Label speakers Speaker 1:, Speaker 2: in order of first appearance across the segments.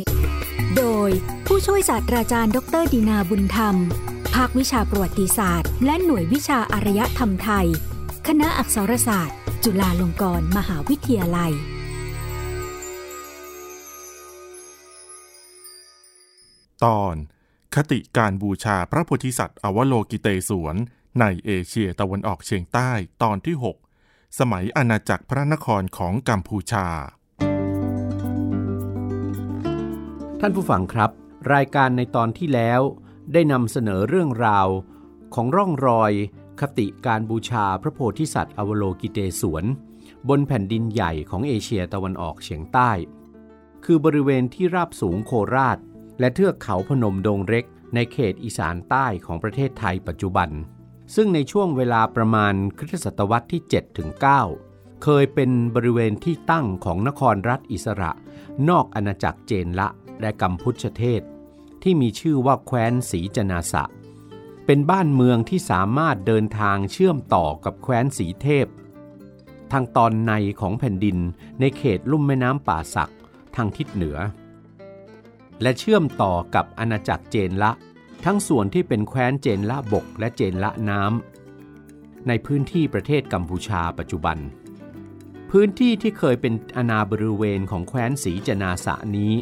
Speaker 1: กโดยผู้ช่วยศาสตราจารย์ ดรดีนาบุญธรรม ภาควิชาประวัติศาสตร์ และหน่วยวิชาอารยธรรมไทย คณะอักษรศาสตร์ จุฬาลงกรณ์มหาวิทยาลัย
Speaker 2: ตอน คติการบูชาพระโพธิสัตว์อวโลกิเตศวรในเอเชียตะวันออกเฉียงใต้ตอนที่ 6 สมัยอาณาจักรพระนครของกัมพูชา
Speaker 3: ท่านผู้ฟังครับ รายการในตอนที่แล้ว ได้นำเสนอเรื่องราว ของร่องรอย คติการบูชาพระโพธิสัตว์อวโลกิเตศวรบนแผ่นดินใหญ่ของเอเชียตะวันออกเฉียงใต้ คือบริเวณที่ราบสูงโคราช และเทือกเขาพนมดงเร็ก ในเขตอีสานใต้ของประเทศไทยปัจจุบัน ซึ่งในช่วงเวลาประมาณคริสตศตวรรษที่7ถึง9เคยเป็นบริเวณที่ตั้งของนครรัฐอิสระ นอกอาณาจักรเจนละ และกัมพูชเทศ ที่มีชื่อว่าแคว้นศรีจนาสะ เป็นบ้านเมืองที่สามารถเดินทางเชื่อมต่อกับแคว้นสีเทพ ทางตอนในของแผ่นดินในเขตลุ่มแม่น้ำป่าสักทางทิศเหนือ และเชื่อมต่อกับอาณาจักรเจนละ ทั้งส่วนที่เป็นแคว้นเจนละบกและเจนละน้ำในพื้นที่ประเทศกัมพูชาปัจจุบันพื้นที่ที่เคยเป็นอาณาบริเวณของแคว้นศรีจนาสะนี้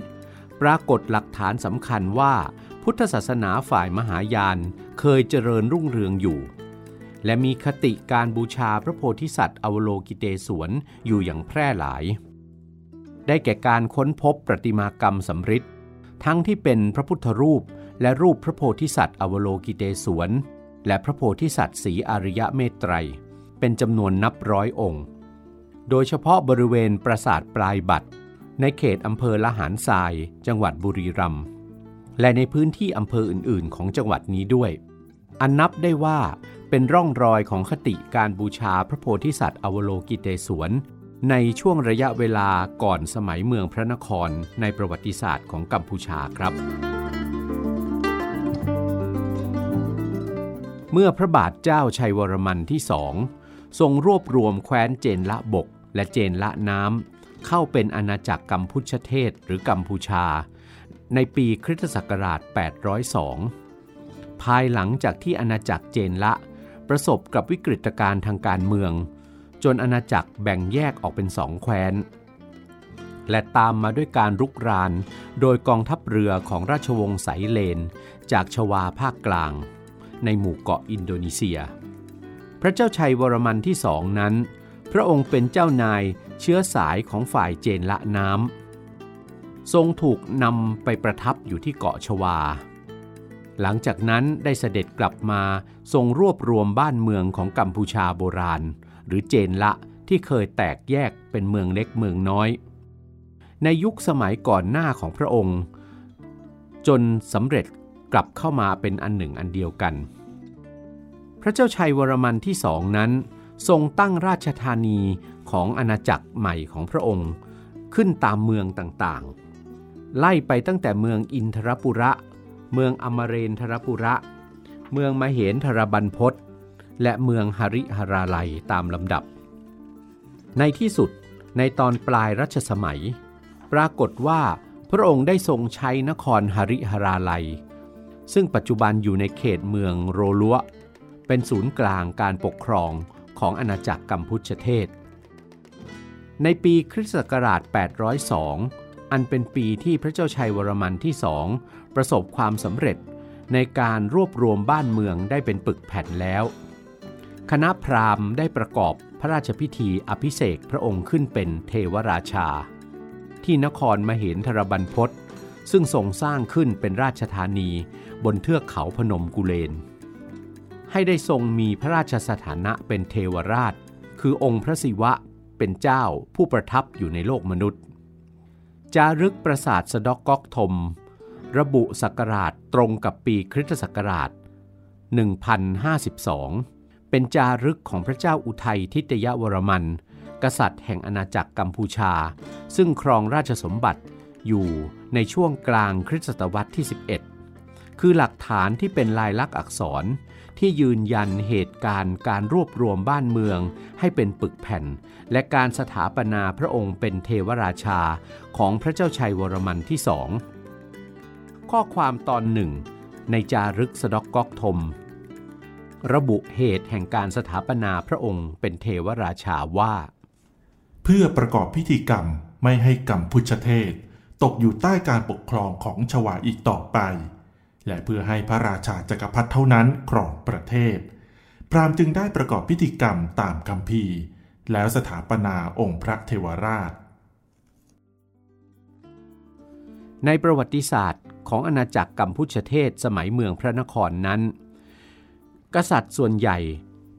Speaker 3: รากฏหลักฐานสำคัญว่าพุทธศาสนาฝ่ายมหายานเคยเจริญรุ่งเรืองอยู่ และมีคติการบูชาพระโพธิสัตว์อวโลกิเตศวรอยู่อย่างแพร่หลาย ได้แก่การค้นพบประติมากรรมสำริดทั้งที่เป็นพระพุทธรูปและรูปพระโพธิสัตว์อวโลกิเตศวรและพระโพธิสัตว์สีอริยะเมตไตร เป็นจำนวนนับร้อยองค์ โดยเฉพาะบริเวณปราสาทปลายบัตร ในเขตอำเภอละหารทราย จังหวัดบุรีรัมย์และในพื้นที่อำเภออื่น ๆ ของจังหวัดนี้ด้วย อันนับได้ว่าเป็นร่องรอยของคติการบูชาพระโพธิสัตว์อวโลกิเตศวรในช่วงระยะเวลาก่อนสมัยเมืองพระนครในประวัติศาสตร์ของกัมพูชาครับ เมื่อพระบาทเจ้าชัยวรมันที่สองทรงรวบรวมแคว้นเจนละบกและเจนละน้ำ เข้าเป็นอาณาจักรกัมพูชเทศหรือกัมพูชา ในปีคริสตศักราช 802 ภายหลังจากที่อาณาจักรเจนละ ประสบกับวิกฤตการณ์ทางการเมือง จนอาณาจักรแบ่งแยกออกเป็นสองแคว้น และตามมาด้วยการรุกราน โดยกองทัพเรือของราชวงศ์ไสเลน จากชวาภาคกลาง ในหมู่เกาะอินโดนีเซีย พระเจ้าชัยวรมันที่สองนั้น พระองค์เป็นเจ้านาย เชื้อสายของฝ่ายเจนละน้ำทรงถูกนำไปประทับอยู่ที่เกาะชวา หลังจากนั้นได้เสด็จกลับมาทรงรวบรวมบ้านเมืองของกัมพูชาโบราณ หรือเจนละที่เคยแตกแยกเป็นเมืองเล็กเมืองน้อย ในยุคสมัยก่อนหน้าของพระองค์ จนสำเร็จกลับเข้ามาเป็นอันหนึ่งอันเดียวกัน พระเจ้าชัยวรมันที่สองนั้น ทรงตั้งราชธานีของอาณาจักรใหม่ของพระองค์ ขึ้นตามเมืองต่างๆ ไล่ไปตั้งแต่เมืองอินทรปุระ เมืองอมเรนทรปุระ เมืองมเหนทรบันพศและเมืองหริหราลัยตามลำดับ ในที่สุดในตอนปลายรัชสมัย ปรากฏว่าพระองค์ได้ทรงใช้นครหริหราลัย ซึ่งปัจจุบันอยู่ในเขตเมืองโรลัวเป็นศูนย์กลางการปกครอง ของอาณาจักรกัมพูชเทศ ในปีคริสต์ศักราช 802 อันเป็นปีที่พระเจ้าชัยวรมันที่สองประสบความสำเร็จในการรวบรวมบ้านเมืองได้เป็นปึกแผ่นแล้ว คณะพราหมณ์ได้ประกอบพระราชพิธีอภิเษกพระองค์ขึ้นเป็นเทวราชา ที่นครมเหนทรบันพศซึ่งทรงสร้างขึ้นเป็นราชธานีบนเทือกเขาพนมกุเลน ให้ได้ทรงมีพระราชสถานะเป็นเทวราช คือองค์พระศิวะเป็นเจ้าผู้ประทับอยู่ในโลกมนุษย์ จารึกปราสาทสะดอกก๊อกทมระบุศักราชตรงกับปีคริสตศักราช 1052 เป็นจารึกของพระเจ้าอุทัยทิตยวรมัน กษัตริย์แห่งอาณาจักรกัมพูชา ซึ่งครองราชสมบัติอยู่ในช่วงกลางคริสตศตวรรษที่ 11 คือหลักฐานที่เป็นลายลักษณ์อักษร ที่ยืนยันเหตุการณ์การรวบรวมบ้านเมือง ให้เป็นปึกแผ่น และการสถาปนาพระองค์เป็นเทวราชาของพระเจ้าชัยวรมันที่สองข้อความตอนหนึ่งในจารึกสดอกก๊อกทม ระบุเหตุแห่งการสถาปนาพระองค์เป็นเทวราชาว่า
Speaker 2: เพื่อประกอบพิธีกรรมไม่ให้กัมพุชเทศ ตกอยู่ใต้การปกครองของชวาอีกต่อไป และเพื่อให้พระราชาจักรพรรดิเท่านั้นครองประเทศ พราหมณ์จึงได้ประกอบพิธีกรรมตามคำพีแล้วสถาปนาองค์พระเทวราช
Speaker 3: ในประวัติศาสตร์ของอาณาจักรกัมพูชเทศสมัยเมืองพระนครนั้น กษัตริย์ส่วนใหญ่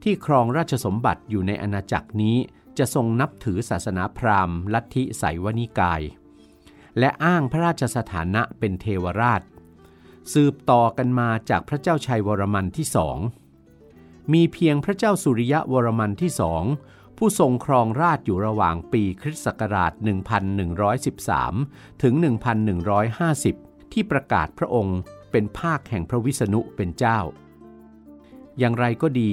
Speaker 3: ที่ครองราชสมบัติอยู่ในอาณาจักรนี้จะทรงนับถือศาสนาพราหมณ์ ลัทธิไสยวนิกาย และอ้างพระราชสถานะเป็นเทวราช สืบต่อกันมาจากพระเจ้าชัยวรมันที่สองมีเพียงพระเจ้าสุริยะวรมันที่สองผู้ทรงครองราชอยู่ระหว่างปีคริสต์ศักราช 1113 ถึง 1150 ที่ประกาศพระองค์เป็นภาคแห่งพระวิษณุเป็นเจ้า อย่างไรก็ดี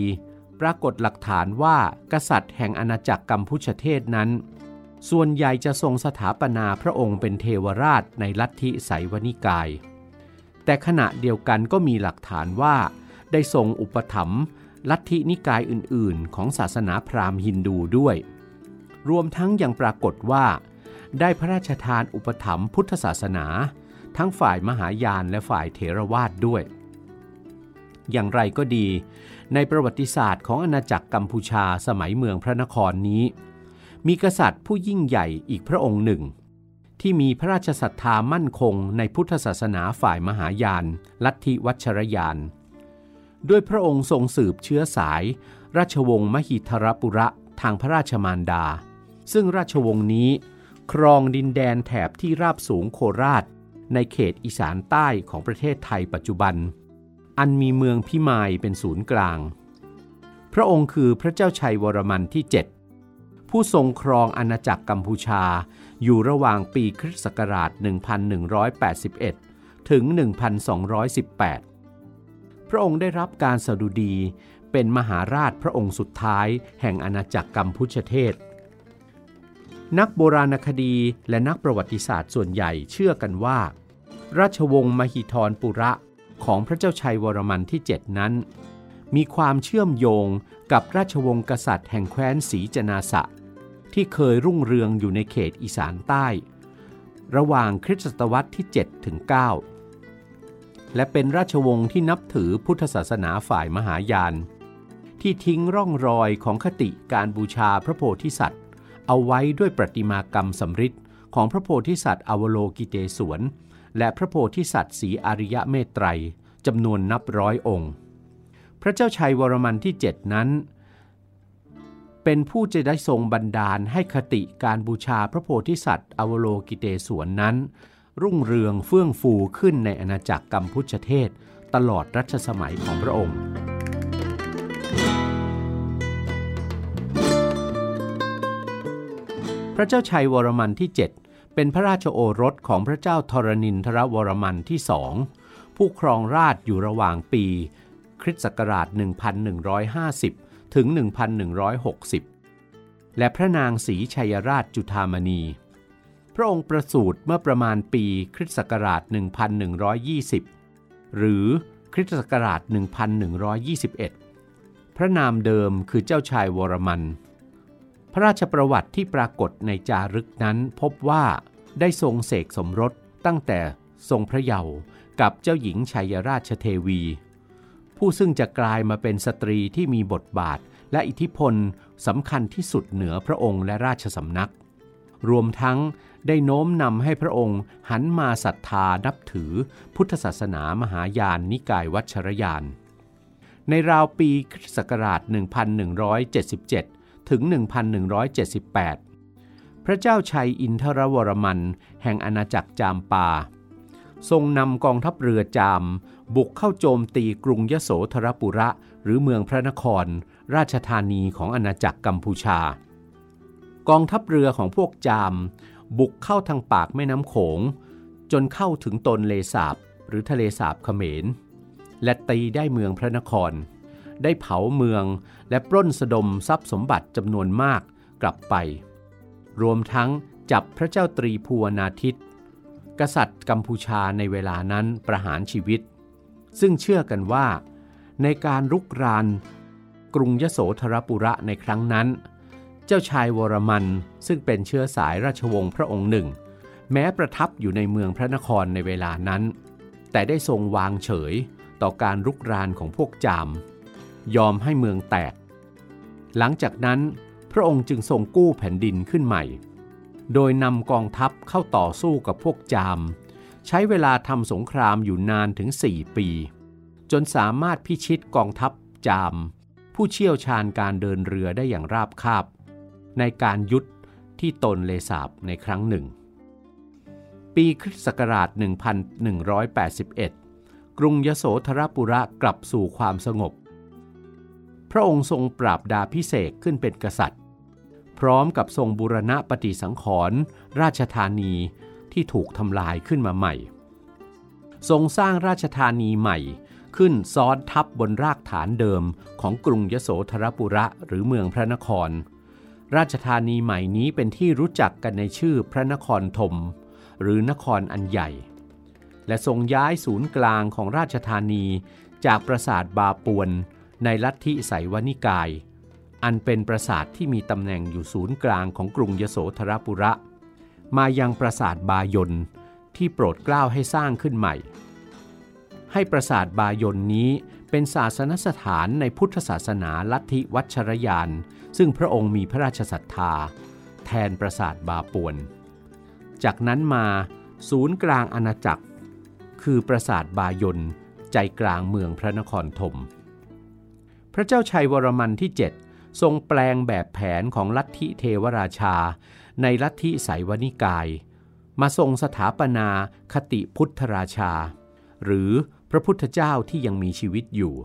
Speaker 3: ปรากฏหลักฐานว่ากษัตริย์แห่งอาณาจักรกัมพูชเทศนั้น ส่วนใหญ่จะทรงสถาปนาพระองค์เป็นเทวราชในลัทธิไสยวนิกาย แต่ขณะเดียวกันก็มีหลักฐานว่า ได้ทรงอุปถัมภ์ลัทธินิกายอื่น ๆ ของศาสนาพราหมณ์ฮินดูด้วย รวมทั้งยังปรากฏว่า ได้พระราชทานอุปถัมภ์พุทธศาสนา ทั้งฝ่ายมหายานและฝ่ายเถรวาทด้วย อย่างไรก็ดี ในประวัติศาสตร์ของอาณาจักรกัมพูชาสมัยเมืองพระนครนี้ มีกษัตริย์ผู้ยิ่งใหญ่อีกพระองค์หนึ่ง ที่มีพระราชศรัทธามั่นคงในพุทธศาสนาฝ่ายมหายาน ลัทธิวัชรยาน ด้วยพระองค์ทรงสืบเชื้อสาย ราชวงศ์มหิทรปุระทางพระราชมารดา ซึ่งราชวงศ์นี้ ครองดินแดนแถบที่ราบสูงโคราช ในเขตอีสานใต้ของประเทศไทยปัจจุบัน อันมีเมืองพิมายเป็นศูนย์กลาง พระองค์คือพระเจ้าชัยวรมันที่ 7 ผู้ทรงครองอาณาจักรกัมพูชา อยู่ระหว่างปีคริสต์ศักราช 1181 ถึง 1218 พระองค์ได้รับการสดุดีเป็นมหาราชพระองค์สุดท้ายแห่งอาณาจักรกัมพูชเทศ นักโบราณคดีและนักประวัติศาสตร์ส่วนใหญ่เชื่อกันว่า ราชวงศ์มหิธรปุระของพระเจ้าชัยวรมันที่ 7 นั้น มีความเชื่อมโยงกับราชวงศ์กษัตริย์แห่งแคว้นศรีจนาสะ ที่เคยรุ่งเรืองอยู่ในเขตอีสานใต้ ระหว่างคริสตศตวรรษที่ 7 ถึง 9 และเป็นราชวงศ์ที่นับถือพุทธศาสนาฝ่ายมหายาน ที่ทิ้งร่องรอยของคติการบูชาพระโพธิสัตว์ เอาไว้ด้วยประติมากรรมสำริดของพระโพธิสัตว์อวโลกิเตศวน และพระโพธิสัตว์สีอริยะเมตไตรจำนวนนับร้อยองค์ พระเจ้าชัยวรมันที่ 7 นั้น เป็นผู้จะได้ทรงบันดาลให้คติการบูชาพระโพธิสัตว์ อวโลกิเตศวนนั้น รุ่งเรืองเฟื่องฟูขึ้นในอาณาจักรกัมพูชเทศ ตลอดรัชสมัยของพระองค์ พระเจ้าชัยวรมันที่ 7 เป็นพระราชโอรสของพระเจ้าธรณินทรวรมันที่สองผู้ครองราชอยู่ระหว่างปี คริสต์ศักราช 1150 ถึง 1160 และพระนางศรีชัยราชจุธามณี พระองค์ประสูติเมื่อประมาณปีคริสต์ศักราช 1120 หรือคริสต์ศักราช 1121 พระนามเดิมคือเจ้าชายวรมัน พระราชประวัติที่ปรากฏในจารึกนั้นพบว่าได้ทรงเสกสมรสตั้งแต่ทรงพระเยาว์กับเจ้าหญิงชัยราชเทวี ผู้ซึ่งจะกลายมาเป็นสตรีที่มีบทบาทและอิทธิพลสำคัญที่สุดเหนือพระองค์และราชสำนัก รวมทั้งได้โน้มนำให้พระองค์หันมาศรัทธานับถือพุทธศาสนามหายานนิกายวัชรยาน ในราวปีคศักราช1177 ถึง 1178 พระเจ้าชัยอินทรวรมัน แห่งอาณาจักรจามปา ทรงนำกองทัพเรือจาม บุกเข้าโจมตีกรุงยโสธรปุระ หรือเมืองพระนคร ราชธานีของอาณาจักรกัมพูชา กองทัพเรือของพวกจาม บุกเข้าทางปากแม่น้ำโขง จนเข้าถึงตนเลสาบหรือทะเลสาบเขมร และตีได้เมืองพระนคร ได้เผาเมืองและปล้นสะดมทรัพย์สมบัติจำนวนมากกลับไป รวมทั้งจับพระเจ้าตรีภูวนาทิตกษัตริย์กัมพูชาในเวลานั้นประหารชีวิต ซึ่งเชื่อกันว่า ในการรุกรานกรุงยโสธรปุระในครั้งนั้น เจ้าชายวรมันซึ่งเป็นเชื้อสายราชวงศ์พระองค์หนึ่ง แม้ประทับอยู่ในเมืองพระนครในเวลานั้น แต่ได้ทรงวางเฉยต่อการรุกรานของพวกจาม ยอมให้เมืองแตก หลังจากนั้นพระองค์จึงทรงกู้แผ่นดินขึ้นใหม่ โดยนำกองทัพเข้าต่อสู้กับพวกจาม ใช้เวลาทำสงครามอยู่นานถึง 4 ปี จนสามารถพิชิตกองทัพจาม ผู้เชี่ยวชาญการเดินเรือได้อย่างราบคาบ ในการยุดที่ตนเลสาบในครั้งหนึ่ง ปีคริสต์ศักราช 1181 กรุงยโสธรปุระกลับสู่ความสงบ พระองค์ทรงปราบดาพิเศษขึ้นเป็นกษัตริย์ พร้อมกับทรงบุรณะปฏิสังขรณ์ราชธานี ที่ถูกทำลายขึ้นมาใหม่ ทรงสร้างราชธานีใหม่ ขึ้นซ้อนทับบนรากฐานเดิมของกรุงยโสธรปุระหรือเมืองพระนคร ราชธานีใหม่นี้เป็นที่รู้จักกันในชื่อพระนครธมหรือนครอันใหญ่ และทรงย้ายศูนย์กลางของราชธานีจากปราสาทบาปวนในลัทธิไสยวนิกาย อันเป็นปราสาทที่มีตำแหน่งอยู่ศูนย์กลางของกรุงยโสธรปุระ มายังปราสาทบายนที่โปรดเกล้าให้สร้างขึ้นใหม่ ให้ปราสาทบายนนี้เป็นศาสนสถานในพุทธศาสนาลัทธิวัชรยาน ซึ่งพระองค์มีพระราชศรัทธา แทนปราสาทบาปวน จากนั้นมาศูนย์กลางอาณาจักร คือปราสาทบายนใจกลางเมืองพระนครธมพระเจ้าชัยวรมันที่ 7 ทรงแปลงแบบแผนของลัทธิเทวราชา ในลัทธิไสยวนิกาย มาทรงสถาปนาคติพุทธราชา หรือพระพุทธเจ้าที่ยังมีชีวิตอยู่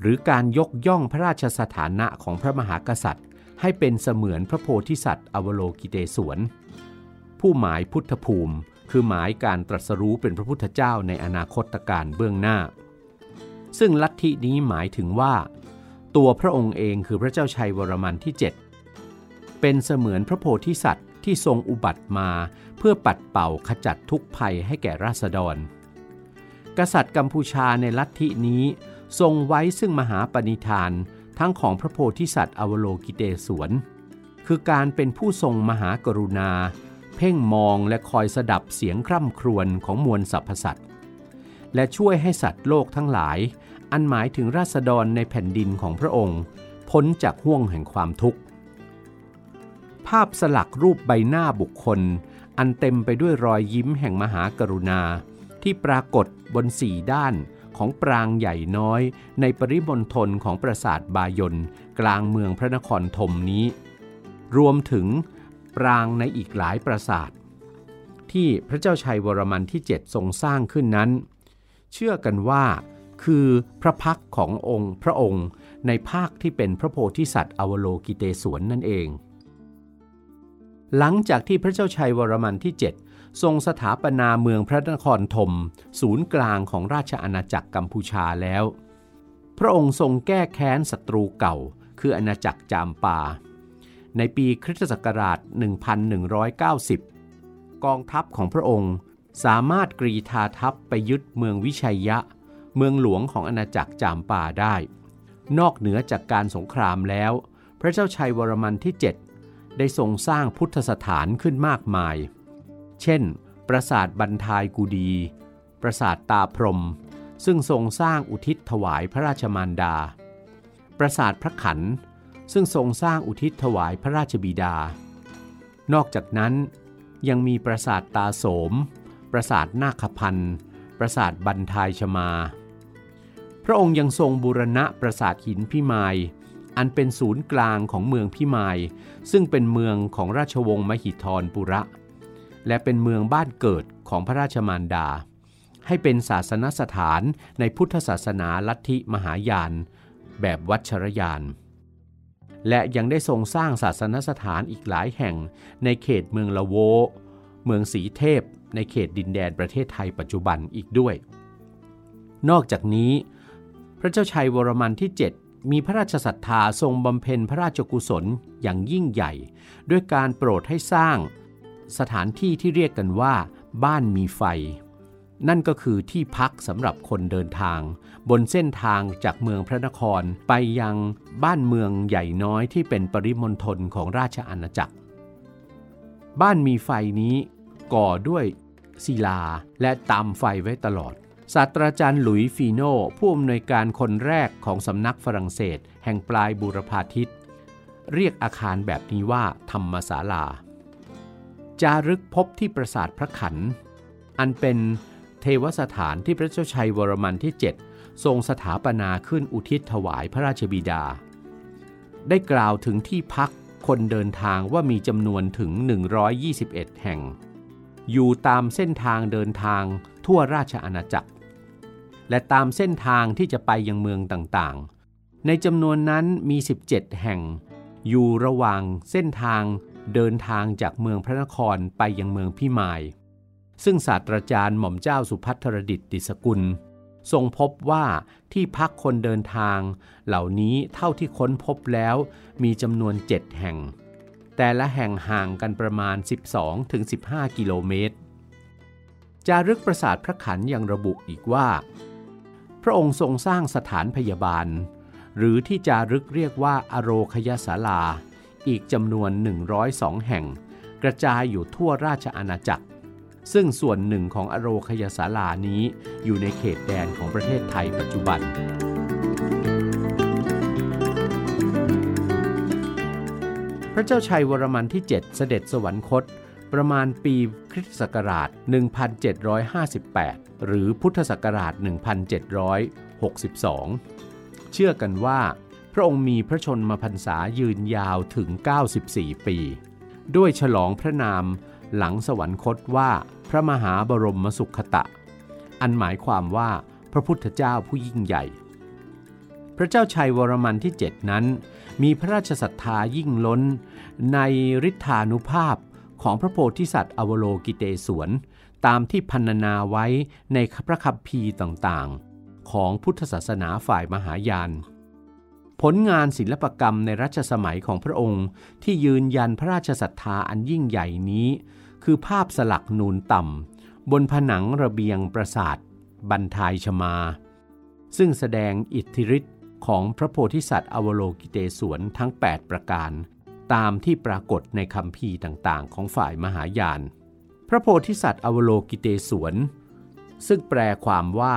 Speaker 3: หรือการยกย่องพระราชสถานะของพระมหากษัตริย์ ให้เป็นเสมือนพระโพธิสัตว์อวโลกิเตศวนผู้หมายพุทธภูมิ คือหมายการตรัสรู้เป็นพระพุทธเจ้าในอนาคตการเบื้องหน้า ซึ่งลัทธินี้หมายถึงว่า ตัวพระองค์เองคือพระเจ้าชัยวรมันที่ 7 เป็นเสมือนพระโพธิสัตว์ที่ทรงอุบัติมาเพื่อปัดเป่าขจัดทุกภัยให้แก่ราษฎร กษัตริย์กัมพูชาในลัทธินี้ ทรงไว้ซึ่งมหาปณิธานทั้งของพระโพธิสัตว์อวโลกิเตศวน คือการเป็นผู้ทรงมหากรุณา เพ่งมองและคอยสดับเสียงคร่ำครวญของมวลสรรพสัตว์และช่วยให้สัตว์โลกทั้งหลาย อันหมายถึงราษฎรในแผ่นดินของพระองค์ พ้นจากห่วงแห่งความทุกข์ ภาพสลักรูปใบหน้าบุคคล อันเต็มไปด้วยรอยยิ้มแห่งมหากรุณา ที่ปรากฏบนสี่ด้านของปรางใหญ่น้อย ในปริมณฑลของปราสาทบายนกลางเมืองพระนครธมนี้ รวมถึงปรางในอีกหลายปราสาท ที่พระเจ้าชัยวรมันที่ 7 ทรงสร้างขึ้นนั้น เชื่อกันว่าคือพระพักขององค์พระองค์ในภาคที่เป็นพระโพธิสัตว์อวโลกิเตศวนนั่นเอง หลังจากที่พระเจ้าชัยวรมันที่ 7 ทรงสถาปนาเมืองพระนครธมศูนย์กลางของราชอาณาจักรกัมพูชาแล้ว พระองค์ทรงแก้แค้นศัตรูเก่า คืออาณาจักรจามปา ในปีคริสตศักราช 1190 กองทัพของพระองค์สามารถกรีธาทัพไปยึดเมืองวิชัยยะ เมืองหลวงของอาณาจักรจามปาได้ นอกเหนือจากการสงครามแล้ว พระเจ้าชัยวรมันที่ 7 ได้ทรงสร้างพุทธสถานขึ้นมากมาย เช่น ปราสาทบันทายกูดี ปราสาทตาพรม ซึ่งทรงสร้างอุทิศถวายพระราชมารดา ปราสาทพระขัน ซึ่งทรงสร้างอุทิศถวายพระราชบิดา นอกจากนั้นยังมีปราสาทตาโสม ปราสาทนาคพันธ์ปราสาทบันทายชมา พระองค์ยังทรงบูรณะปราสาทหินพิมาย อันเป็นศูนย์กลางของเมืองพิมาย ซึ่งเป็นเมืองของราชวงศ์มหิธรปุระ และเป็นเมืองบ้านเกิดของพระราชมารดา ให้เป็นศาสนสถานในพุทธศาสนาลัทธิมหายาน แบบวัชรยาน และยังได้ทรงสร้างศาสนสถานอีกหลายแห่งในเขตเมืองละโว เมืองสีเทพ ในเขตดินแดนประเทศไทยปัจจุบันอีกด้วย นอกจากนี้ พระเจ้าชัยวรมันที่ 7 มีพระราชศรัทธาทรงบำเพ็ญพระราชกุศลอย่างยิ่งใหญ่ ด้วยการโปรดให้สร้างสถานที่ที่เรียกกันว่า บ้านมีไฟ นั่นก็คือที่พักสำหรับคนเดินทาง บนเส้นทางจากเมืองพระนครไปยังบ้านเมืองใหญ่น้อยที่เป็นปริมณฑลของราชอาณาจักร บ้านมีไฟนี้ก่อด้วยศิลาและตามไฟไว้ตลอด ศาสตราจารย์หลุยฟีโนผู้อำนวยการคนแรกของสำนักฝรั่งเศส แห่งปลายบูรพาทิต เรียกอาคารแบบนี้ว่าธรรมศาลา จารึกพบที่ปราสาทพระขัน อันเป็นเทวสถานที่พระเจ้าชัยวรมันที่ 7 ทรงสถาปนาขึ้นอุทิศถวายพระราชบิดา ได้กล่าวถึงที่พักคนเดินทางว่ามีจำนวนถึง 121 แห่ง อยู่ตามเส้นทางเดินทางทั่วราชอาณาจักร และตามเส้นทางที่จะไปยังเมืองต่างๆ ในจำนวนนั้นมี 17 แห่ง อยู่ระหว่างเส้นทางเดินทางจากเมืองพระนครไปยังเมืองพิมาย ซึ่งศาสตราจารย์หม่อมเจ้าสุพัทรดิตติสกุล ทรงพบว่าที่พักคนเดินทาง เหล่านี้เท่าที่ค้นพบแล้วมีจำนวน 7 แห่ง แต่ละแห่งห่างกันประมาณ 12-15 กิโลเมตรจารึกปราสาทพระขันยังระบุอีกว่า ระองค์ทรงสร้างสถานพยาบาล หรือที่จารึกเรียกว่าอโรคยศาลา อีกจำนวน 102 แห่ง กระจายอยู่ทั่วราชอาณาจักร ซึ่งส่วนหนึ่งของอโรคยศาลานี้อยู่ในเขตแดนของประเทศไทยปัจจุบันพระเจ้าชัยวรมันที่ 7 เสด็จสวรรคต ประมาณปีคริสตศักราช 1758 หรือพุทธศักราช 1762 เชื่อกันว่า พระองค์มีพระชนมพรรษายืนยาวถึง 94 ปี ด้วยฉลองพระนามหลังสวรรคตว่าพระมหาบรมสุขตะ อันหมายความว่าพระพุทธเจ้าผู้ยิ่งใหญ่ พระเจ้าชัยวรมันที่ 7 นั้น มีพระราชศรัทธายิ่งล้นในฤทธานุภาพ ของพระโพธิสัตว์อวโลกิเตศวน ตามที่พันนาไว้ในพระคัมภีร์ต่างๆ ของพุทธศาสนาฝ่ายมหายาน ผลงานศิลปกรรมในรัชสมัยของพระองค์ ที่ยืนยันพระราชศรัทธาอันยิ่งใหญ่นี้ คือภาพสลักนูนต่ำ บนผนังระเบียงปราสาทบรรทายชมา ซึ่งแสดงอิทธิฤทธิ์ของพระโพธิสัตว์อวโลกิเตศวนทั้ง 8 ประการ ตามที่ปรากฏในคำพีต่างๆ ของฝ่ายมหายาน พระโพธิสัตว์อวโลกิเตศวน ซึ่งแปลความว่า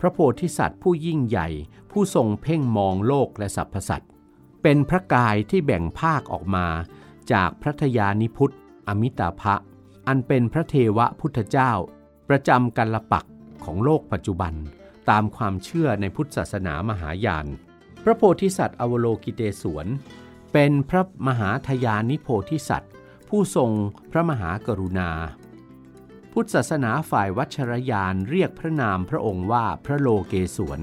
Speaker 3: พระโพธิสัตว์ผู้ยิ่งใหญ่ ผู้ทรงเพ่งมองโลกและสรรพสัตว์เป็นพระกายที่แบ่งภาคออกมา จากพระทยานิพุทธอมิตาภะอันเป็นพระเทวพุทธเจ้า ประจำกัลปักของโลกปัจจุบัน ตามความเชื่อในพุทธศาสนามหายาน พระโพธิสัตว์อวโลกิเตศวน เป็นพระมหาทยานิโพธิสัตว์ ผู้ทรงพระมหากรุณา พุทธศาสนาฝ่ายวัชรยานเรียกพระนามพระองค์ว่าพระโลเกศวน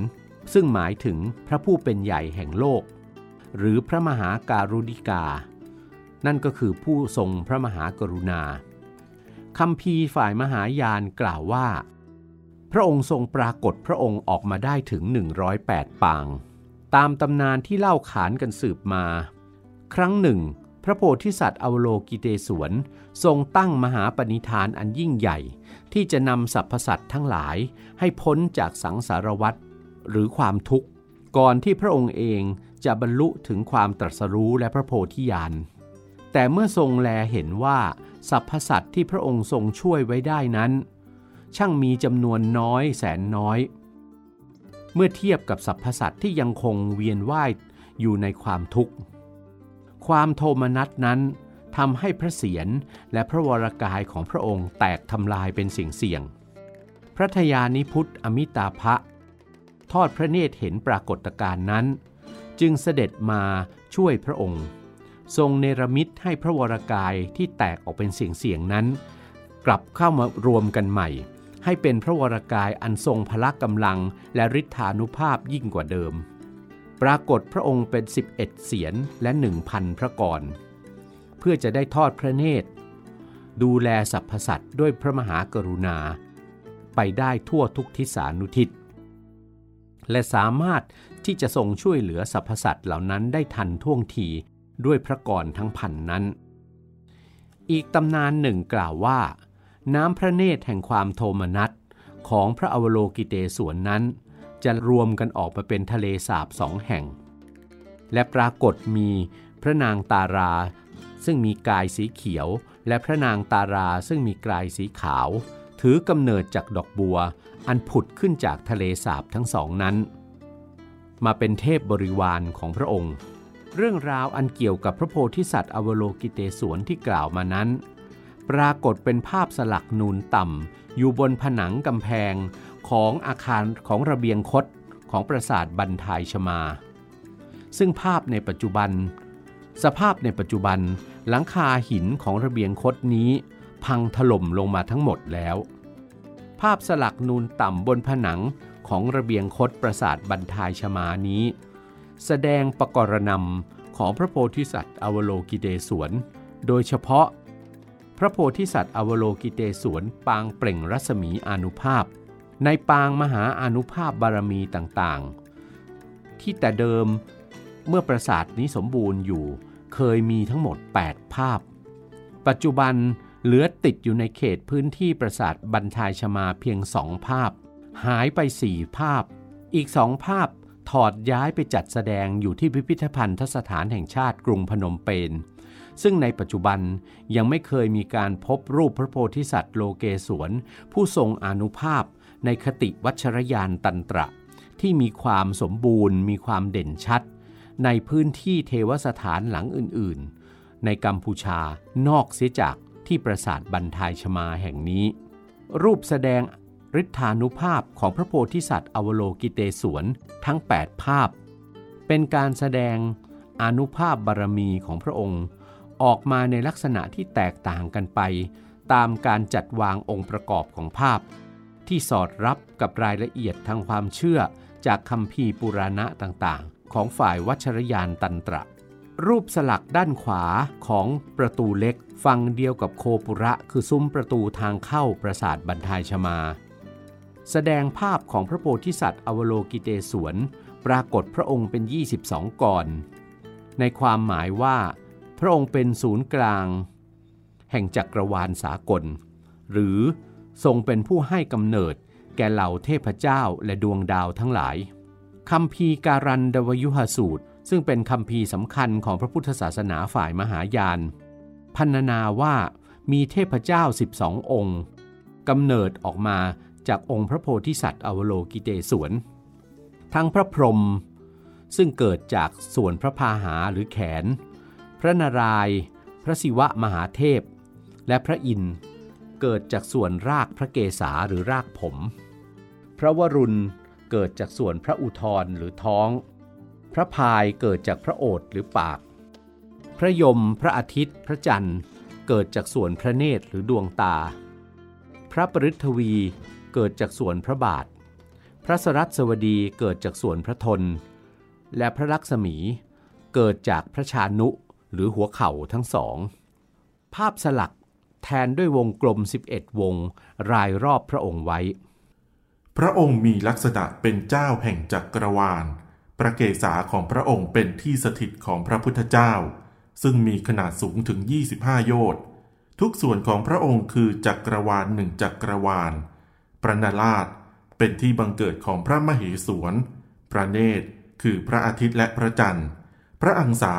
Speaker 3: ซึ่งหมายถึงพระผู้เป็นใหญ่แห่งโลก หรือพระมหาการุณิกา นั่นก็คือผู้ทรงพระมหากรุณาคำพีฝ่ายมหายานกล่าวว่า พระองค์ทรงปรากฏพระองค์ออกมาได้ถึง 108 ปาง ตามตำนานที่เล่าขานกันสืบมา ครั้งหนึ่ง พระโพธิสัตว์อวโลกิเตศวนทรงตั้งมหาปณิธานอันยิ่งใหญ่ ที่จะนำสรรพสัตว์ทั้งหลายให้พ้นจากสังสารวัฏหรือความทุกข์ ก่อนที่พระองค์เองจะบรรลุถึงความตรัสรู้และพระโพธิญาณแต่เมื่อทรงแลเห็นว่าสรรพสัตว์ที่พระองค์ทรงช่วยไว้ได้นั้น ช่างมีจำนวนน้อยแสนน้อย เมื่อเทียบกับสรรพสัตว์ที่ยังคงเวียนว่ายอยู่ในความทุกข์ ความโทมนัสนั้นทำให้พระเศียรและพระวรกายของพระองค์แตกทำลายเป็นสิ่งเสี่ยง พระทยานิพุทธอมิตาภะทอดพระเนตรเห็นปรากฏการณ์นั้น จึงเสด็จมาช่วยพระองค์ ทรงเนรมิตให้พระวรกายที่แตกออกเป็นเสียงๆนั้น กลับเข้ามารวมกันใหม่ ให้เป็นพระวรกายอันทรงพละกำลังและฤทธานุภาพยิ่งกว่าเดิม ปรากฏพระองค์เป็น 11 เสียนและ 1,000 พระกร เพื่อจะได้ทอดพระเนตร ดูแลสรรพสัตว์ด้วยพระมหากรุณา ไปได้ทั่วทุกทิศานุทิศ และสามารถที่จะทรงช่วยเหลือสรรพสัตว์เหล่านั้นได้ทันท่วงทีด้วยพระกรทั้งพันนั้น อีกตำนานหนึ่งกล่าวว่า น้ำพระเนตรแห่งความโทมนัสของพระอวโลกิเตศวนนั้น จะรวมกันออกมาเป็นทะเลสาบสองแห่ง และปรากฏมีพระนางตารา ซึ่งมีกายสีเขียว และพระนางตาราซึ่งมีกายสีขาว ถือกำเนิดจากดอกบัว อันผุดขึ้นจากทะเลสาบทั้งสองนั้น มาเป็นเทพบริวารของพระองค์ เรื่องราวอันเกี่ยวกับพระโพธิสัตว์อวโลกิเตศวนที่กล่าวมานั้น ปรากฏเป็นภาพสลักนูนต่ำอยู่บนผนังกำแพง ของอาคารของระเบียงคดของปราสาทบันทายชมา ซึ่งภาพในปัจจุบัน สภาพในปัจจุบันหลังคาหินของระเบียงคดนี้ พังถล่มลงมาทั้งหมดแล้ว ภาพสลักนูนต่ำบนผนังของระเบียงคดปราสาทบันทายชมานี้ แสดงประกรณำของพระโพธิสัตว์อวโลกิเตศวนโดยเฉพาะ พระโพธิสัตว์อวโลกิเตศวนปางเปล่งรัศมีอนุภาพ ในปางมหาอนุภาพบารมีต่างๆ ที่แต่เดิมเมื่อปราสาทนี้สมบูรณ์อยู่เคยมีทั้งหมด 8 ภาพ ปัจจุบันเหลือติดอยู่ในเขตพื้นที่ปราสาทบันทายชมาเพียงสองภาพ หายไปสี่ภาพ อีกสองภาพถอดย้ายไปจัดแสดงอยู่ที่พิพิธภัณฑสถานแห่งชาติกรุงพนมเปญซึ่งในปัจจุบันยังไม่เคยมีการพบรูปพระโพธิสัตว์โลเกศวนผู้ทรงอนุภาพ ในคติวัชรยานตันตระ ที่มีความสมบูรณ์ มีความเด่นชัด ในพื้นที่เทวสถานหลังอื่นๆ ในกัมพูชานอกเสียจากที่ปราสาทบันทายชมาแห่งนี้ รูปแสดงฤทธานุภาพของพระโพธิสัตว์อวโลกิเตศวนทั้ง 8 ภาพ เป็นการแสดงอนุภาพบารมีของพระองค์ ออกมาในลักษณะที่แตกต่างกันไป ตามการจัดวางองค์ประกอบของภาพ ที่สอดรับกับรายละเอียดทางความเชื่อจากคำพีปุราณะต่างๆ ของฝ่ายวัชรยานตันตระ รูปสลักด้านขวาของประตูเล็กฝั่งเดียวกับโคปุระคือซุ้มประตูทางเข้าปราสาทบันทายชมา แสดงภาพของพระโพธิสัตว์อวโลกิเตศวนปรากฏพระองค์เป็น 22กรในความหมายว่า พระองค์เป็นศูนย์กลาง แห่งจักรวาลสากล หรือ ทรงเป็นผู้ให้กำเนิด แก่เหล่าเทพเจ้าและดวงดาวทั้งหลายคำพีการันดวยุหสูตร ซึ่งเป็นคำพีสำคัญของพระพุทธศาสนาฝ่ายมหายาน พันนาว่ามีเทพเจ้า 12 องค์กำเนิดออกมาจากองค์พระโพธิสัตว์อวโลกิเตศวน ทั้งพระพรหมซึ่งเกิดจากส่วนพระพาหาหรือแขน พระนารายณ์พระศิวะมหาเทพ และพระอินทร์ เกิดจากส่วนรากพระเกศาหรือรากผม พระวรุณเกิดจากส่วนพระอุทรหรือท้อง พระพายเกิดจากพระโอษหรือปาก พระยม พระอาทิตย์ พระจันทร์ เกิดจากส่วนพระเนตรหรือดวงตา พระปริทวีเกิดจากส่วนพระบาท พระสรัสวดีเกิดจากส่วนพระทน และพระลักษมีเกิดจากพระชานุหรือหัวเข่าทั้งสอง ภาพสลัก แทนด้วยวงกลม 11 วง รายรอบพระองค์ไว้
Speaker 2: พระองค์มีลักษณะเป็นเจ้าแห่งจักรวาลพระเกศาของพระองค์เป็นที่สถิตของพระพุทธเจ้า ซึ่งมีขนาดสูงถึง 25 โยชน์ ทุกส่วนของพระองค์คือจักรวาลหนึ่งจักรวาล ประนาราชเป็นที่บังเกิดของพระมเหสวนพระเนตรคือพระอาทิตย์และพระจันทร์ พระอังสา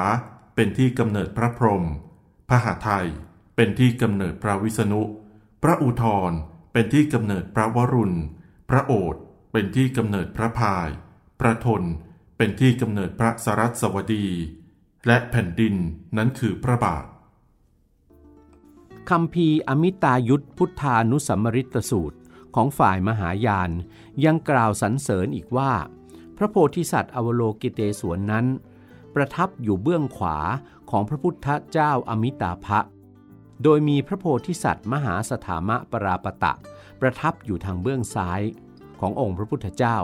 Speaker 2: เป็นที่กำเนิดพระพรหมพระหไทย เป็นที่กำเนิดพระวิษณุ พระอุทธรเป็นที่กำเนิดพระวรุณ พระโอษเป็นที่กำเนิดพระพาย พระทน เป็นที่กำเนิดพระสรัสวดี และแผ่นดินนั้นคือพระบาท
Speaker 3: คำพีอมิตายุทธพุทธานุสัมมริตสูตรของฝ่ายมหายาน ยังกล่าวสรรเสริญอีกว่า พระโพธิสัตว์อวโลกิเตศวนนั้น ประทับอยู่เบื้องขวาของพระพุทธเจ้าอมิตาภะ โดยมีพระโพธิสัตว์ มหาสถามะปราปตะ ประทับอยู่ทางเบื้องซ้ายขององค์พระพุทธเจ้า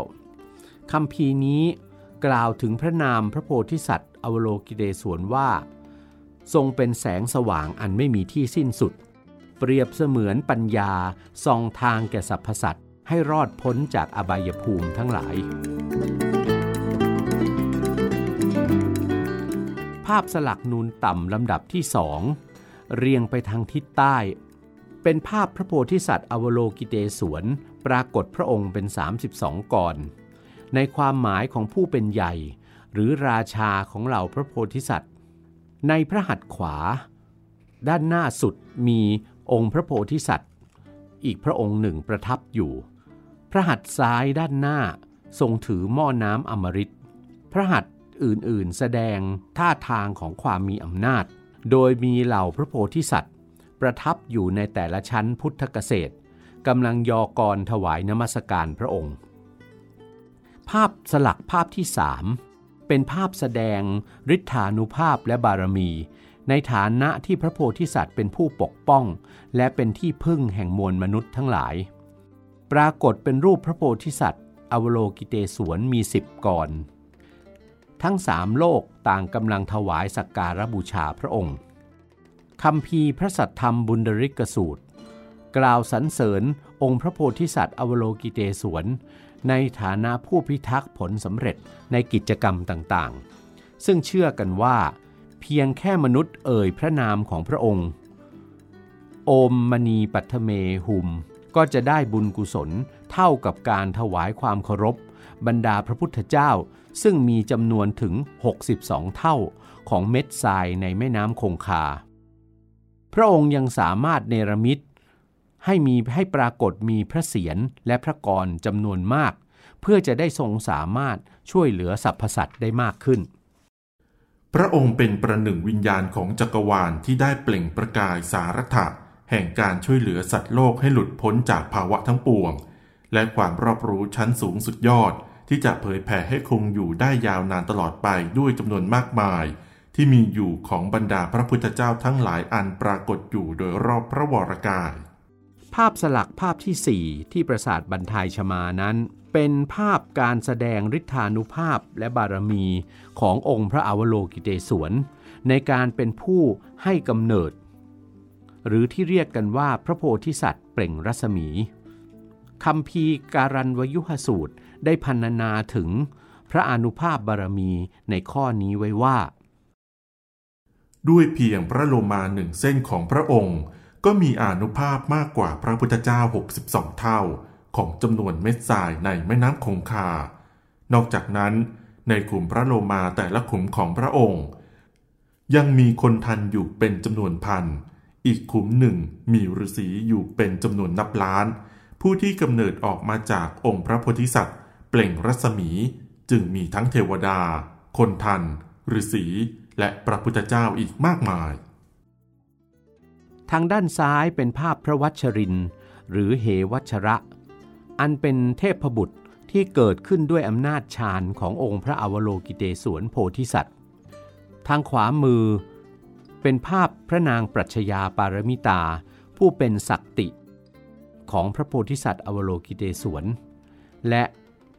Speaker 3: คำพีนี้กล่าวถึงพระนามพระโพธิสัตว์ อวโลกิเตศวนว่า ทรงเป็นแสงสว่างอันไม่มีที่สิ้นสุด เปรียบเสมือนปัญญาส่องทางแก่สรรพสัตว์ให้รอดพ้นจากอบายภูมิทั้งหลาย ภาพสลักนูนต่ำลำดับที่สอง เรียงไปทางทิศใต้ เป็นภาพพระโพธิสัตว์อวโลกิเตศวนปรากฏพระองค์เป็น 32ก่อน ในความหมายของผู้เป็นใหญ่ หรือราชาของเหล่าพระโพธิสัตว์ ในพระหัตถ์ขวา ด้านหน้าสุดมีองค์พระโพธิสัตว์ อีกพระองค์หนึ่งประทับอยู่ พระหัตถ์ซ้ายด้านหน้าทรงถือหม้อน้ำอมฤตพระหัตถ์อื่นๆ แสดงท่าทางของความมีอำนาจ โดยมีเหล่าพระโพธิสัตว์ ประทับอยู่ในแต่ละชั้นพุทธเกษตรกำลังยอกรถวายนมัสการพระองค์ ภาพสลักภาพที่สามเป็นภาพแสดงฤทธานุภาพและบารมี ในฐานะที่พระโพธิสัตว์เป็นผู้ปกป้อง และเป็นที่พึ่งแห่งมวลมนุษย์ทั้งหลาย ปรากฏเป็นรูปพระโพธิสัตว์ อวโลกิเตศวนมีสิบกร ทั้งสามโลกต่างกำลังถวายสักการะบูชาพระองค์คำพีพระสัทธรรมบุญดริกสูตร กล่าวสรรเสริญองค์พระโพธิสัตว์อวโลกิเตศวน ในฐานะผู้พิทักษ์ผลสำเร็จในกิจกรรมต่างๆ ซึ่งเชื่อกันว่า เพียงแค่มนุษย์เอ่ยพระนามของพระองค์ โอมมณีปัทเมหุม ก็จะได้บุญกุศลเท่ากับการถวายความเคารพ บรรดาพระพุทธเจ้า ซึ่งมีจำนวนถึง 62 เท่าของเม็ดทรายในแม่น้ำคงคา พระองค์ยังสามารถเนรมิตให้มีให้ปรากฏมีพระเศียรและพระกรจำนวนมาก เพื่อจะได้ทรงสามารถช่วยเหลือสรรพสัตว์ได้มากขึ้น
Speaker 2: พระองค์เป็นประหนึ่งวิญญาณของจักรวาลที่ได้เปล่งประกายสารถะแห่งการช่วยเหลือสัตว์โลกให้หลุดพ้นจากภาวะทั้งปวง และความรอบรู้ชั้นสูงสุดยอด ที่จะเผยแผ่ให้คงอยู่ได้ยาวนานตลอดไปด้วยจำนวนมากมาย ที่มีอยู่ของบรรดาพระพุทธเจ้าทั้งหลายอันปรากฏอยู่โดยรอบพระวรากาย
Speaker 3: ภาพสลักภาพที่ 4 ที่ปราสาทบรรทายชมานั้น เป็นภาพการแสดงฤทธานุภาพและบารมีขององค์พระอวโลกิเตศวนในการเป็นผู้ให้กำเนิด หรือที่เรียกกันว่าพระโพธิสัตว์เปล่งรัศมีคำพีการันวยุหสูตร ได้พันนาถึงพระอนุภาพบารมีในข้อนี้ไว้ว่า
Speaker 2: ด้วยเพียงพระโลมาหนึ่งเส้นของพระองค์ ก็มีอนุภาพมากกว่าพระพุทธเจ้า 62 เท่าของจำนวนเม็ดทรายในแม่น้ำคงคา นอกจากนั้น ในขุมพระโลมาแต่ละขุมของพระองค์ ยังมีคนทันอยู่เป็นจำนวนพัน อีกขุมหนึ่งมีฤาษีอยู่เป็นจำนวนนับล้าน ผู้ที่กำเนิดออกมาจากองค์พระโพธิสัตว์ เปล่งรัศมีจึงมีทั้งเทวดา คนทันฤาษีและพระพุทธเจ้าอีกมากมาย
Speaker 3: ทางด้านซ้ายเป็นภาพพระวัชริน หรือเหวัชระ อันเป็นเทพบุตรที่เกิดขึ้นด้วยอำนาจฌานขององค์พระอวโลกิเตศวนโพธิสัตว์ ทางขวามือเป็นภาพพระนางปรัชญาปารมิตา ผู้เป็นศักติ ของพระโพธิสัตว์อวโลกิเตศวน และ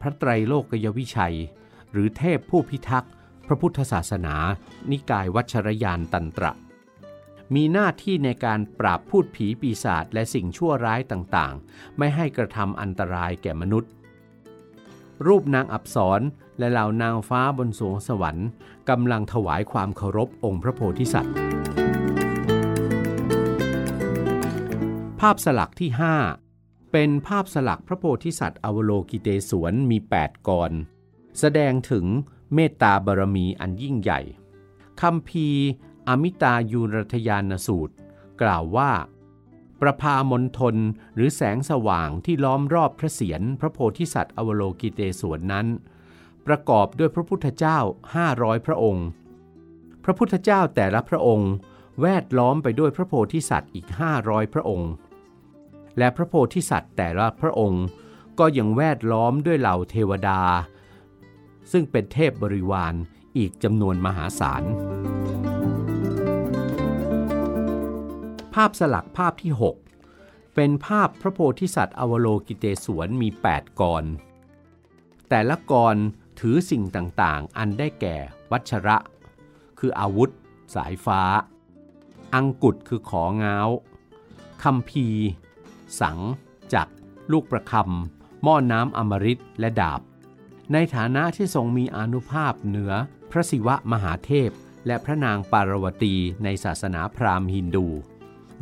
Speaker 3: พระไตรโลกยวิชัย หรือเทพผู้พิทักษ์ พระพุทธศาสนา นิกายวัชรยานตันตระ มีหน้าที่ในการปราบพูดผีปีศาจและสิ่งชั่วร้ายต่างๆ ไม่ให้กระทำอันตรายแก่มนุษย์ รูปนางอับสรและเหล่านางฟ้าบนสวงสวรรค์กำลังถวายความเคารพองค์พระโพธิสัตว์ ภาพสลักที่5 เป็นภาพสลักพระโพธิสัตว์อวโลกิเตศวนมี 8กรแสดงถึงเมตตาบารมีอันยิ่งใหญ่คำพีอมิตายูรทยานสูตร กล่าวว่า ประพามนทนหรือแสงสว่างที่ล้อมรอบพระเศียรพระโพธิสัตว์อวโลกิเตศวนนั้น ประกอบด้วยพระพุทธเจ้า 500 พระองค์ พระพุทธเจ้าแต่ละพระองค์ แวดล้อมไปด้วยพระโพธิสัตว์อีก 500 พระองค์ และพระโพธิสัตว์แต่ละพระองค์ก็ยังแวดล้อมด้วยเหล่าเทวดา ซึ่งเป็นเทพบริวารอีกจำนวนมหาศาล ภาพสลักภาพที่ 6 เป็นภาพพระโพธิสัตว์อวโลกิเตศวนมี 8 กร แต่ละกรถือสิ่งต่างๆ อันได้แก่วัชระ คืออาวุธ สายฟ้า อังกุฎคือของ้าวคำพี สัง จักลูกประคำหม้อน้ำอมฤตและดาบ ในฐานะที่ทรงมีอนุภาพเหนือ พระศิวะมหาเทพ และพระนางปารวตีในศาสนาพราหมณ์ฮินดู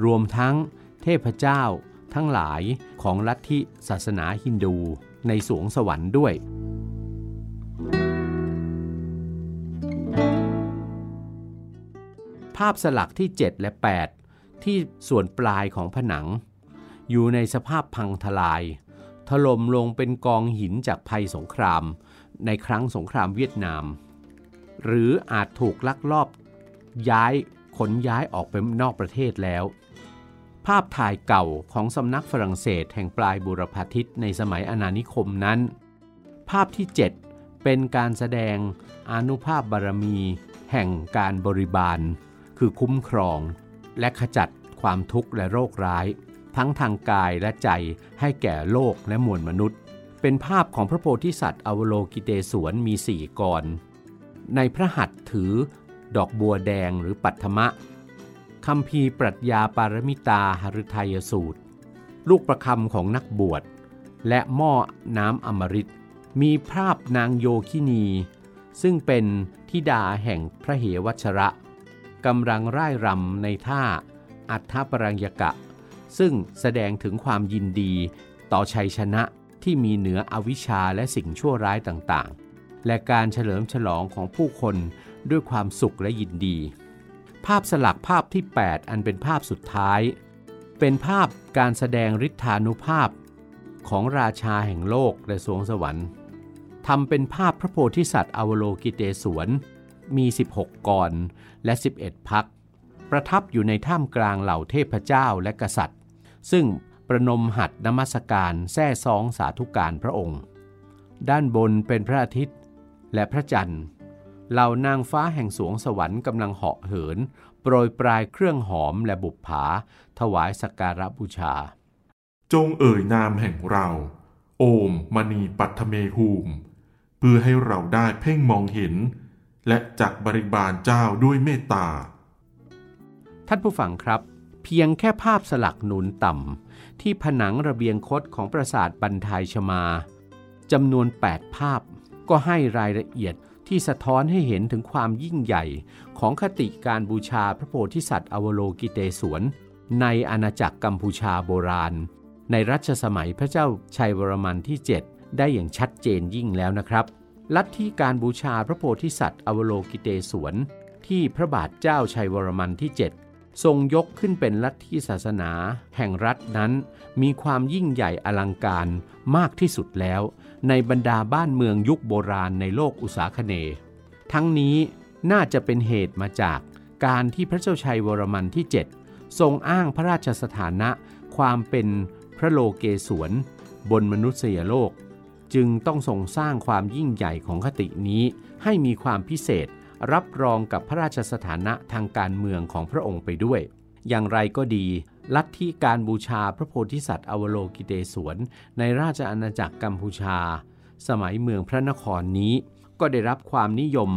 Speaker 3: รวมทั้งเทพเจ้า ทั้งหลายของลัทธิศาสนาฮินดูในสวงสวรรค์ด้วยภาพสลักที่ 7 และ 8 ที่ส่วนปลายของผนัง อยู่ในสภาพพังทลาย ถล่มลงเป็นกองหินจากภัยสงคราม ในครั้งสงครามเวียดนาม หรืออาจถูกลักลอบย้ายขนย้ายออกไปนอกประเทศแล้ว ภาพถ่ายเก่าของสำนักฝรั่งเศสแห่งปลายบุรพาทิตในสมัยอาณานิคมนั้น ภาพที่ 7 เป็นการแสดงอนุภาพบารมี แห่งการบริบาล คือคุ้มครอง และขจัดความทุกข์และโรคร้าย ทั้งทางกายและใจให้แก่โลกและมวลมนุษย์ เป็นภาพของพระโพธิสัตว์อวโลกิเตศวนมีสี่กร ในพระหัตถ์ถือ ดอกบัวแดงหรือปัทมะคำพีปรัชญาปารมิตาหฤทัยสูตร ลูกประคำของนักบวช และหม้อน้ำอมฤตมีภาพนางโยคินี ซึ่งเป็นทิดาแห่งพระเหวัชระกำลังร่ายรำในท่าอัฏฐปรัญญกะ ซึ่งแสดงถึงความยินดีต่อชัยชนะที่มีเหนืออวิชชาและสิ่งชั่วร้ายต่างๆ และการเฉลิมฉลองของผู้คนด้วยความสุขและยินดี ภาพสลักภาพที่ 8 อันเป็นภาพสุดท้าย เป็นภาพการแสดงฤทธานุภาพ ของราชาแห่งโลกและสวงสวรรค์ทำเป็นภาพพระโพธิสัตว์อวโลกิเตศวนมี 16 กรและ 11 พัก ประทับอยู่ในท่ามกลางเหล่าเทพเจ้าและกษัตริย์ ซึ่งประนมหัดนมัสการแท่ซองสาธุการพระองค์ ด้านบนเป็นพระอาทิตย์และพระจันทร์เหล่านางฟ้าแห่งสวงสวรรค์กำลังเหาะเหิน โปรยปลายเครื่องหอมและบุปผา ถวายสักการะบูชา
Speaker 2: จงเอ่ยนามแห่งเรา โอมมณีปัทเมหูม เพื่อให้เราได้เพ่งมองเห็น และจักบริบาลเจ้าด้วยเมตตา
Speaker 3: ท่านผู้ฟังครับ เพียงแค่ภาพสลักหนุนต่ำที่ผนังระเบียงคดของปราสาทบันทายชมาจำนวน 8 ภาพก็ให้รายละเอียดที่สะท้อนให้เห็นถึงความยิ่งใหญ่ของคติการบูชาพระโพธิสัตว์อวโลกิเตศวน ในอาณาจักรกัมพูชาโบราณ ในรัชสมัยพระเจ้าชัยวรมันที่ 7 ได้อย่างชัดเจนยิ่งแล้วนะครับ ลัทธิการบูชาพระโพธิสัตว์อวโลกิเตศวน ที่พระบาทเจ้าชัยวรมันที่ 7 ทรงยกขึ้นเป็นลัทธิศาสนาแห่งรัฐนั้น มีความยิ่งใหญ่อลังการมากที่สุดแล้ว ในบรรดาบ้านเมืองยุคโบราณในโลกอุษาคเน ทั้งนี้น่าจะเป็นเหตุมาจากการที่พระเจ้าชัยวรมันที่ 7 ทรงอ้างพระราชสถานะ ความเป็นพระโลเกศวรบนมนุษยโลก จึงต้องทรงสร้างความยิ่งใหญ่ของคตินี้ให้มีความพิเศษ รับรองกับพระราชสถานะทางการเมืองของพระองค์ไปด้วย อย่างไรก็ดี ลัทธิการบูชาพระโพธิสัตว์อวโลกิเตศวนในราชอาณาจักรกัมพูชา สมัยเมืองพระนครนี้ ก็ได้รับความนิยม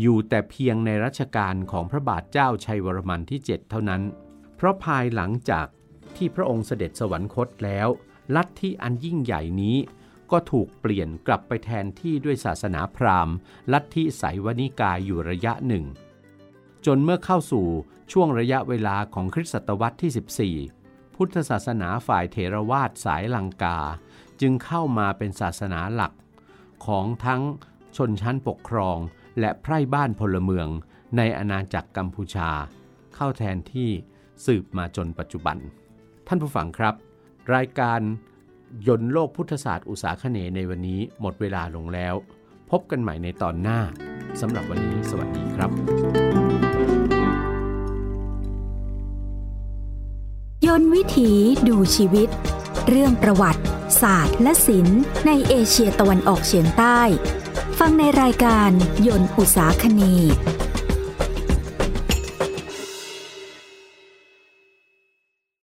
Speaker 3: อยู่แต่เพียงในรัชกาลของพระบาทเจ้าชัยวรมันที่ 7 เท่านั้น เพราะภายหลังจากที่พระองค์เสด็จสวรรคตแล้ว ลัทธิอันยิ่งใหญ่นี้ ก็ถูกเปลี่ยนกลับไปแทนที่ด้วยศาสนาพราหมณ์ ลัทธิไสยวนิกายอยู่ระยะหนึ่ง จนเมื่อเข้าสู่ช่วงระยะเวลาของคริสตศตวรรษที่ 14 พุทธศาสนาฝ่ายเถรวาทสายลังกา จึงเข้ามาเป็นศาสนาหลัก ของทั้งชนชั้นปกครอง และไพร่บ้านพลเมือง ในอาณาจักรกัมพูชา เข้าแทนที่สืบมาจนปัจจุบัน ท่านผู้ฟังครับ รายการ ยนต์โลกพุทธศาสตร์อุตสาคเนในวันนี้หมดเวลาลงแล้ว พบกันใหม่ในตอนหน้าสำหรับวันนี้สวัสดีครับ
Speaker 1: ยนต์วิถีดูชีวิต เรื่องประวัติ ศาสตร์ และศิลป์ในเอเชียตะวันออกเฉียงใต้ ฟังในรายการยนต์อุตสาคเน